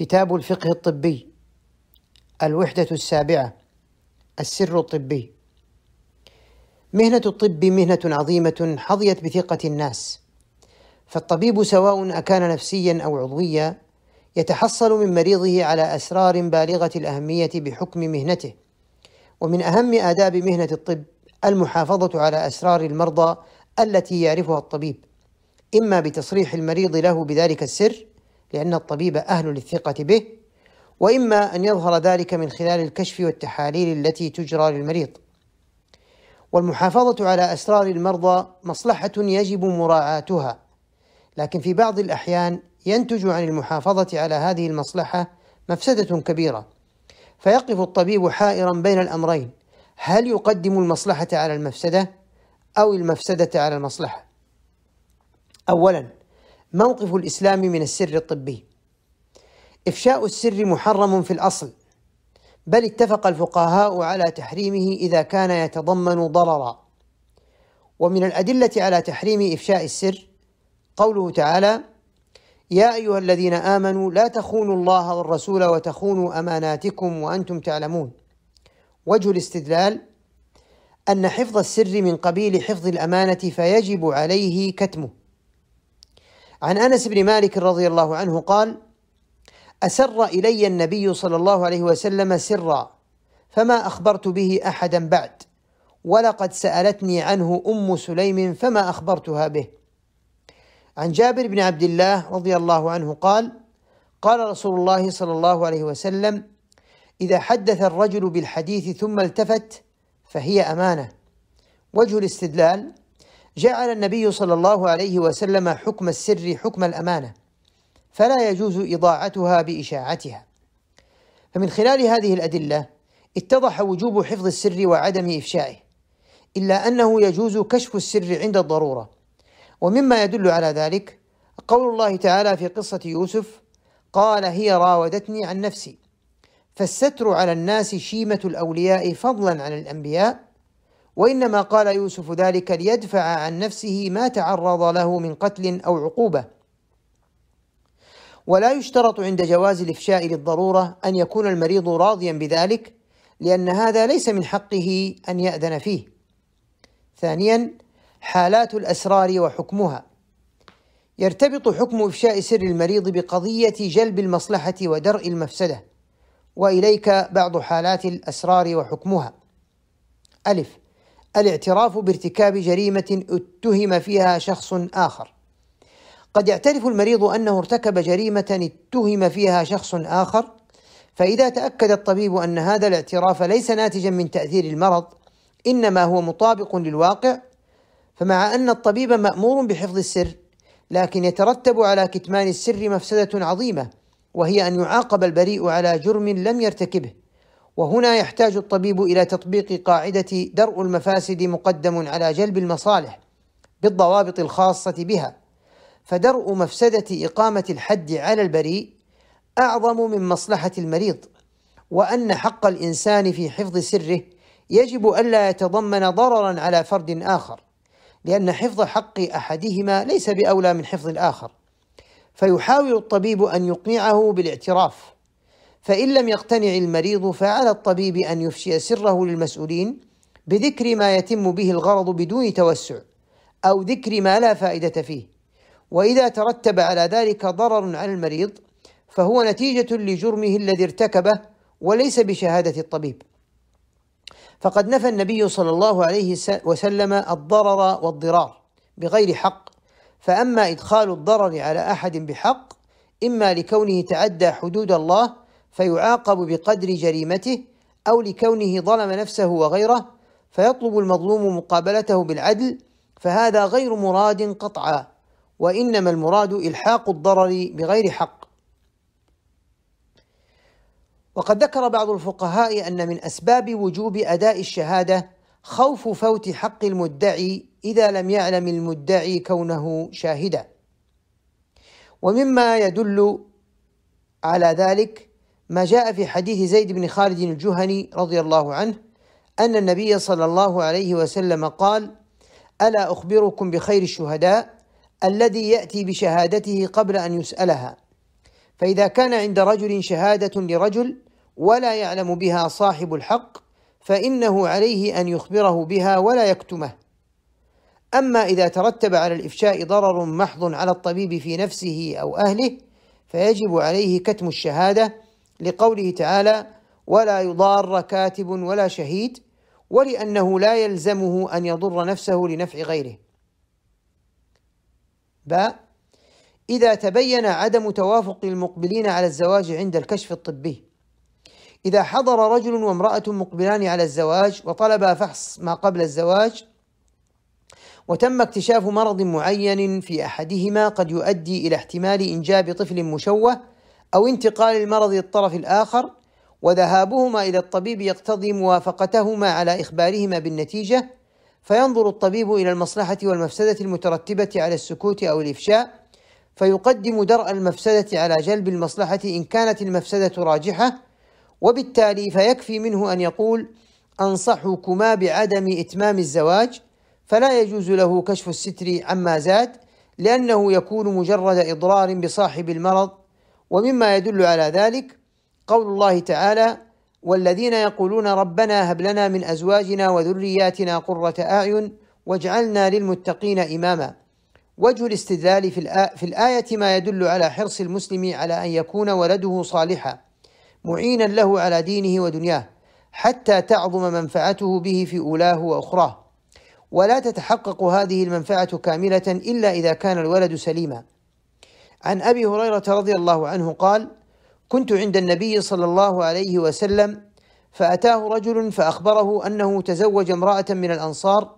كتاب الفقه الطبي الوحدة السابعة السر الطبي. مهنة الطب مهنة عظيمة حظيت بثقة الناس فالطبيب سواء أكان نفسيا أو عضويا يتحصل من مريضه على أسرار بالغة الأهمية بحكم مهنته. ومن أهم آداب مهنة الطب المحافظة على أسرار المرضى التي يعرفها الطبيب إما بتصريح المريض له بذلك السر لأن الطبيب أهل للثقة به وإما أن يظهر ذلك من خلال الكشف والتحاليل التي تجرى للمريض. والمحافظة على أسرار المرضى مصلحة يجب مراعاتها لكن في بعض الأحيان ينتج عن المحافظة على هذه المصلحة مفسدة كبيرة. فيقف الطبيب حائرا بين الأمرين هل يقدم المصلحة على المفسدة أو المفسدة على المصلحة؟ أولا موقف الإسلام من السر الطبي. إفشاء السر محرم في الأصل بل اتفق الفقهاء على تحريمه إذا كان يتضمن ضررا. ومن الأدلة على تحريم إفشاء السر قوله تعالى يا أيها الذين آمنوا لا تخونوا الله والرسول وتخونوا أماناتكم وأنتم تعلمون. وجه الاستدلال أن حفظ السر من قبيل حفظ الأمانة فيجب عليه كتمه. عن أنس بن مالك رضي الله عنه قال: أسر إلي النبي صلى الله عليه وسلم سرا فما أخبرت به أحدا بعد ولقد سألتني عنه أم سليم فما أخبرتها به. عن جابر بن عبد الله رضي الله عنه قال: قال رسول الله صلى الله عليه وسلم: إذا حدث الرجل بالحديث ثم التفت فهي أمانة. وجه الاستدلال جعل النبي صلى الله عليه وسلم حكم السر حكم الأمانة فلا يجوز إضاعتها بإشاعتها. فمن خلال هذه الأدلة اتضح وجوب حفظ السر وعدم إفشائه إلا أنه يجوز كشف السر عند الضرورة. ومما يدل على ذلك قول الله تعالى في قصة يوسف قال هي راودتني عن نفسي فالستر على الناس شيمة الأولياء فضلا عن الأنبياء وإنما قال يوسف ذلك ليدفع عن نفسه ما تعرض له من قتل أو عقوبة. ولا يشترط عند جواز الإفشاء للضرورة أن يكون المريض راضيا بذلك لأن هذا ليس من حقه أن يأذن فيه. ثانيا حالات الأسرار وحكمها. يرتبط حكم إفشاء سر المريض بقضية جلب المصلحة ودرء المفسدة وإليك بعض حالات الأسرار وحكمها. ألف الاعتراف بارتكاب جريمة اتهم فيها شخص آخر. قد يعترف المريض أنه ارتكب جريمة اتهم فيها شخص آخر، فإذا تأكد الطبيب أن هذا الاعتراف ليس ناتجا من تأثير المرض، إنما هو مطابق للواقع، فمع أن الطبيب مأمور بحفظ السر، لكن يترتب على كتمان السر مفسدة عظيمة، وهي أن يعاقب البريء على جرم لم يرتكبه. وهنا يحتاج الطبيب إلى تطبيق قاعدة درء المفاسد مقدم على جلب المصالح بالضوابط الخاصة بها فدرء مفسدة إقامة الحد على البريء أعظم من مصلحة المريض وأن حق الإنسان في حفظ سره يجب ألا يتضمن ضررا على فرد آخر لأن حفظ حق أحدهما ليس بأولى من حفظ الآخر فيحاول الطبيب أن يقنعه بالإعتراف. فإن لم يقتنع المريض فعلى الطبيب أن يفشي سره للمسؤولين بذكر ما يتم به الغرض بدون توسع أو ذكر ما لا فائدة فيه. وإذا ترتب على ذلك ضرر على المريض فهو نتيجة لجرمه الذي ارتكبه وليس بشهادة الطبيب. فقد نفى النبي صلى الله عليه وسلم الضرر والضرار بغير حق. فأما إدخال الضرر على أحد بحق إما لكونه تعدى حدود الله فيعاقب بقدر جريمته أو لكونه ظلم نفسه وغيره فيطلب المظلوم مقابلته بالعدل فهذا غير مراد قطعا وإنما المراد إلحاق الضرر بغير حق. وقد ذكر بعض الفقهاء أن من أسباب وجوب أداء الشهادة خوف فوت حق المدعي إذا لم يعلم المدعي كونه شاهدا. ومما يدل على ذلك ما جاء في حديث زيد بن خالد الجهني رضي الله عنه أن النبي صلى الله عليه وسلم قال: ألا أخبركم بخير الشهداء الذي يأتي بشهادته قبل أن يسألها، فإذا كان عند رجل شهادة لرجل ولا يعلم بها صاحب الحق فإنه عليه أن يخبره بها ولا يكتمه. أما إذا ترتب على الإفشاء ضرر محض على الطبيب في نفسه أو أهله فيجب عليه كتم الشهادة لقوله تعالى ولا يضار كاتب ولا شهيد ولأنه لا يلزمه أن يضر نفسه لنفع غيره. باء إذا تبين عدم توافق المقبلين على الزواج عند الكشف الطبي. إذا حضر رجل وامرأة مقبلان على الزواج وطلبا فحص ما قبل الزواج وتم اكتشاف مرض معين في أحدهما قد يؤدي إلى احتمال إنجاب طفل مشوه أو انتقال المرض للطرف الآخر وذهابهما إلى الطبيب يقتضي موافقتهما على إخبارهما بالنتيجة فينظر الطبيب إلى المصلحة والمفسدة المترتبة على السكوت أو الإفشاء فيقدم درء المفسدة على جلب المصلحة إن كانت المفسدة راجحة وبالتالي فيكفي منه أن يقول أنصحكما بعدم إتمام الزواج فلا يجوز له كشف الستر عما زاد لأنه يكون مجرد إضرار بصاحب المرض ومما يدل على ذلك قول الله تعالى والذين يقولون ربنا هب لنا من أزواجنا وذرياتنا قرة أعين واجعلنا للمتقين إماما وجه الاستدلال في, في الآية ما يدل على حرص المسلم على أن يكون ولده صالحا معينا له على دينه ودنياه حتى تعظم منفعته به في أولاه وأخراه ولا تتحقق هذه المنفعة كاملة إلا إذا كان الولد سليما. عن أبي هريرة رضي الله عنه قال: كنت عند النبي صلى الله عليه وسلم فأتاه رجل فأخبره أنه تزوج امرأة من الأنصار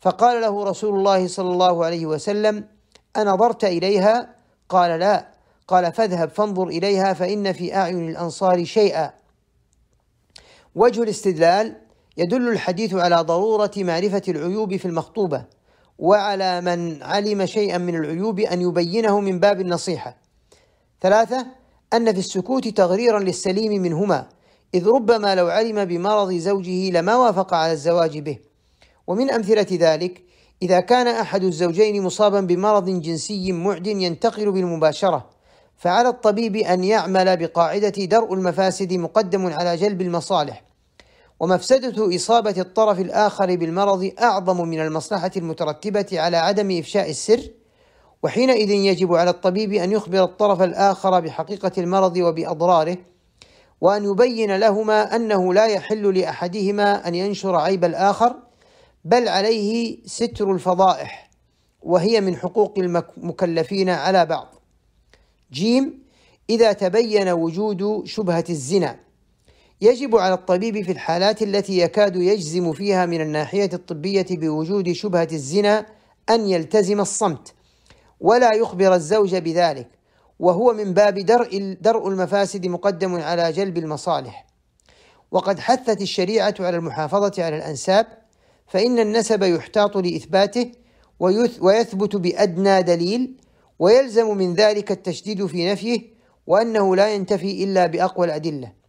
فقال له رسول الله صلى الله عليه وسلم: أنظرت إليها؟ قال لا، قال فاذهب فانظر إليها فإن في أعين الأنصار شيئا. وجه الاستدلال يدل الحديث على ضرورة معرفة العيوب في المخطوبة وعلى من علم شيئا من العيوب أن يبينه من باب النصيحة. ثلاثة أن في السكوت تغريرا للسليم منهما إذ ربما لو علم بمرض زوجه لما وافق على الزواج به. ومن أمثلة ذلك إذا كان أحد الزوجين مصابا بمرض جنسي معد ينتقل بالمباشرة فعلى الطبيب أن يعمل بقاعدة درء المفاسد مقدم على جلب المصالح. ومفسدة إصابة الطرف الآخر بالمرض أعظم من المصلحة المترتبة على عدم إفشاء السر وحينئذ يجب على الطبيب أن يخبر الطرف الآخر بحقيقة المرض وبأضراره وأن يبين لهما أنه لا يحل لأحدهما أن ينشر عيب الآخر بل عليه ستر الفضائح وهي من حقوق المكلفين على بعض. جيم إذا تبين وجود شبهة الزنا. يجب على الطبيب في الحالات التي يكاد يجزم فيها من الناحية الطبية بوجود شبهة الزنا أن يلتزم الصمت ولا يخبر الزوج بذلك وهو من باب درء درء المفاسد مقدم على جلب المصالح. وقد حثت الشريعة على المحافظة على الأنساب فإن النسب يحتاط لإثباته ويثبت بأدنى دليل ويلزم من ذلك التشديد في نفيه وأنه لا ينتفي إلا بأقوى الأدلة.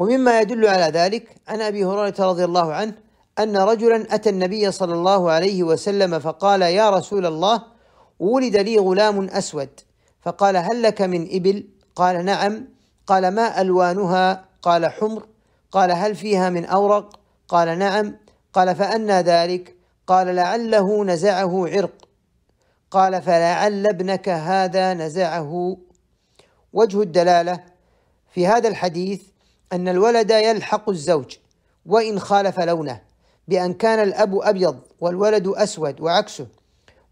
ومما يدل على ذلك عن أبي هريرة رضي الله عنه أن رجلا أتى النبي صلى الله عليه وسلم فقال يا رسول الله ولد لي غلام أسود فقال هل لك من إبل؟ قال نعم قال ما ألوانها؟ قال حمر قال هل فيها من أورق؟ قال نعم قال فأنى ذلك؟ قال لعله نزعه عرق قال فلعل ابنك هذا نزعه وجه الدلالة في هذا الحديث أن الولد يلحق الزوج وإن خالف لونه بأن كان الأب أبيض والولد أسود وعكسه.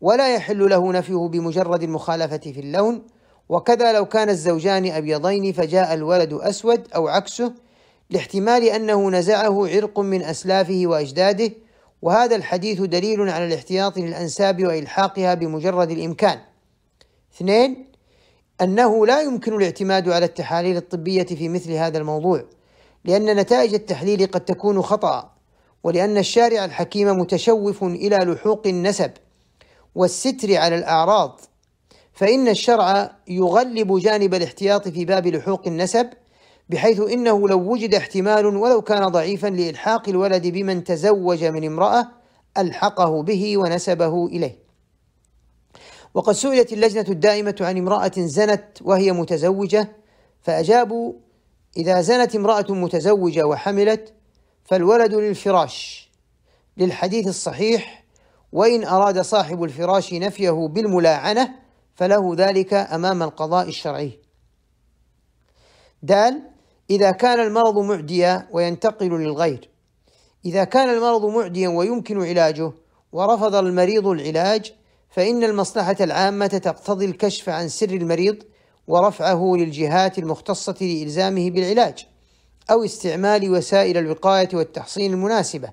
ولا يحل له نفيه بمجرد المخالفة في اللون. وكذا لو كان الزوجان أبيضين فجاء الولد أسود أو عكسه لاحتمال أنه نزعه عرق من أسلافه وأجداده. وهذا الحديث دليل على الاحتياط للأنساب وإلحاقها بمجرد الإمكان. اثنين أنه لا يمكن الاعتماد على التحاليل الطبية في مثل هذا الموضوع لأن نتائج التحليل قد تكون خطأ ولأن الشارع الحكيم متشوف إلى لحوق النسب والستر على الأعراض فإن الشرع يغلب جانب الاحتياط في باب لحوق النسب بحيث إنه لو وجد احتمال ولو كان ضعيفا لإلحاق الولد بمن تزوج من امرأة ألحقه به ونسبه إليه. وقد سئلت اللجنة الدائمة عن امرأة زنت وهي متزوجة فأجابوا إذا زنت امرأة متزوجة وحملت فالولد للفراش. للحديث الصحيح وإن أراد صاحب الفراش نفيه بالملاعنة فله ذلك أمام القضاء الشرعي. دال إذا كان المرض معديا وينتقل للغير إذا كان المرض معديا ويمكن علاجه ورفض المريض العلاج فإن المصلحة العامة تقتضي الكشف عن سر المريض ورفعه للجهات المختصة لإلزامه بالعلاج أو استعمال وسائل الوقاية والتحصين المناسبة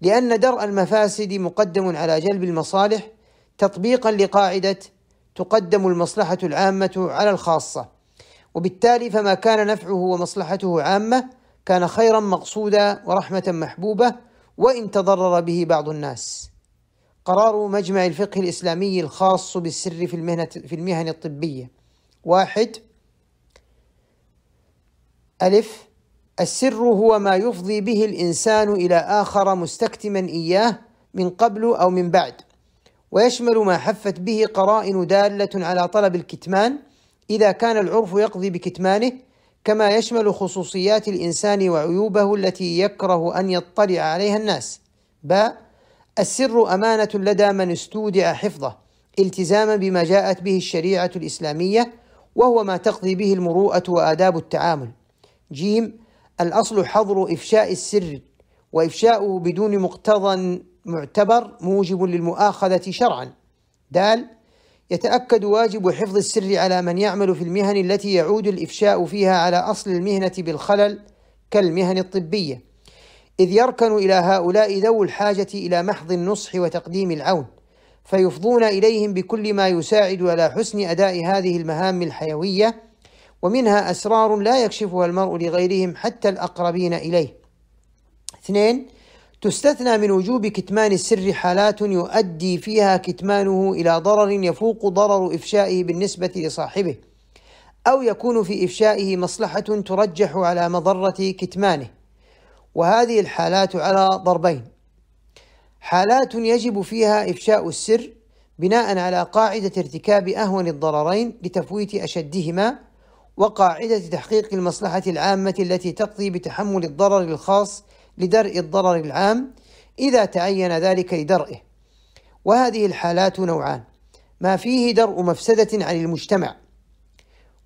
لأن درء المفاسد مقدم على جلب المصالح تطبيقا لقاعدة تقدم المصلحة العامة على الخاصة. وبالتالي فما كان نفعه ومصلحته عامة كان خيرا مقصودا ورحمة محبوبة وإن تضرر به بعض الناس. قرار مجمع الفقه الإسلامي الخاص بالسر في المهنة في المهن الطبية. واحد. ألف. السر هو ما يفضي به الإنسان إلى آخر مستكتما إياه من قبل أو من بعد. ويشمل ما حفت به قرائن دالة على طلب الكتمان إذا كان العرف يقضي بكتمانه كما يشمل خصوصيات الإنسان وعيوبه التي يكره أن يطلع عليها الناس. باء. السر أمانة لدى من استودع حفظه التزاما بما جاءت به الشريعة الإسلامية وهو ما تقضي به المروءة وآداب التعامل. جيم الأصل حظر إفشاء السر وإفشاؤه بدون مقتضى معتبر موجب للمؤاخذة شرعا. دال يتأكد واجب حفظ السر على من يعمل في المهن التي يعود الإفشاء فيها على أصل المهنة بالخلل كالمهن الطبية. إذ يركن إلى هؤلاء ذو الحاجة إلى محض النصح وتقديم العون فيفضون إليهم بكل ما يساعد على حسن أداء هذه المهام الحيوية ومنها أسرار لا يكشفها المرء لغيرهم حتى الأقربين إليه. اثنين تستثنى من وجوب كتمان السر حالات يؤدي فيها كتمانه إلى ضرر يفوق ضرر إفشائه بالنسبة لصاحبه أو يكون في إفشائه مصلحة ترجح على مضرة كتمانه. وهذه الحالات على ضربين. حالات يجب فيها إفشاء السر بناء على قاعدة ارتكاب أهون الضررين لتفويت أشدهما وقاعدة تحقيق المصلحة العامة التي تقضي بتحمل الضرر الخاص لدرء الضرر العام إذا تعين ذلك لدرئه. وهذه الحالات نوعان ما فيه درء مفسدة عن المجتمع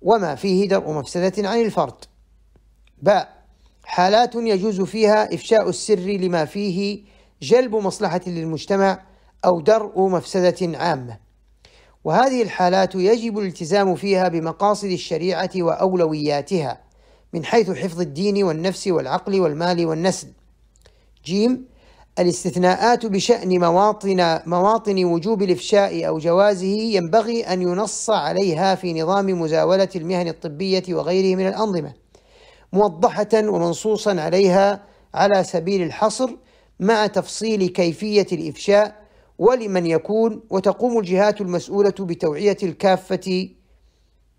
وما فيه درء مفسدة عن الفرد. باء. حالات يجوز فيها إفشاء السر لما فيه جلب مصلحة للمجتمع أو درء مفسدة عامة. وهذه الحالات يجب الالتزام فيها بمقاصد الشريعة وأولوياتها من حيث حفظ الدين والنفس والعقل والمال والنسل. جيم الاستثناءات بشأن مواطن مواطن وجوب الإفشاء أو جوازه ينبغي أن ينص عليها في نظام مزاولة المهن الطبية وغيره من الأنظمة. موضحة ومنصوصا عليها على سبيل الحصر مع تفصيل كيفية الإفشاء ولمن يكون وتقوم الجهات المسؤولة بتوعية الكافة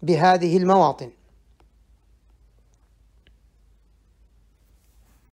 بهذه المواطن.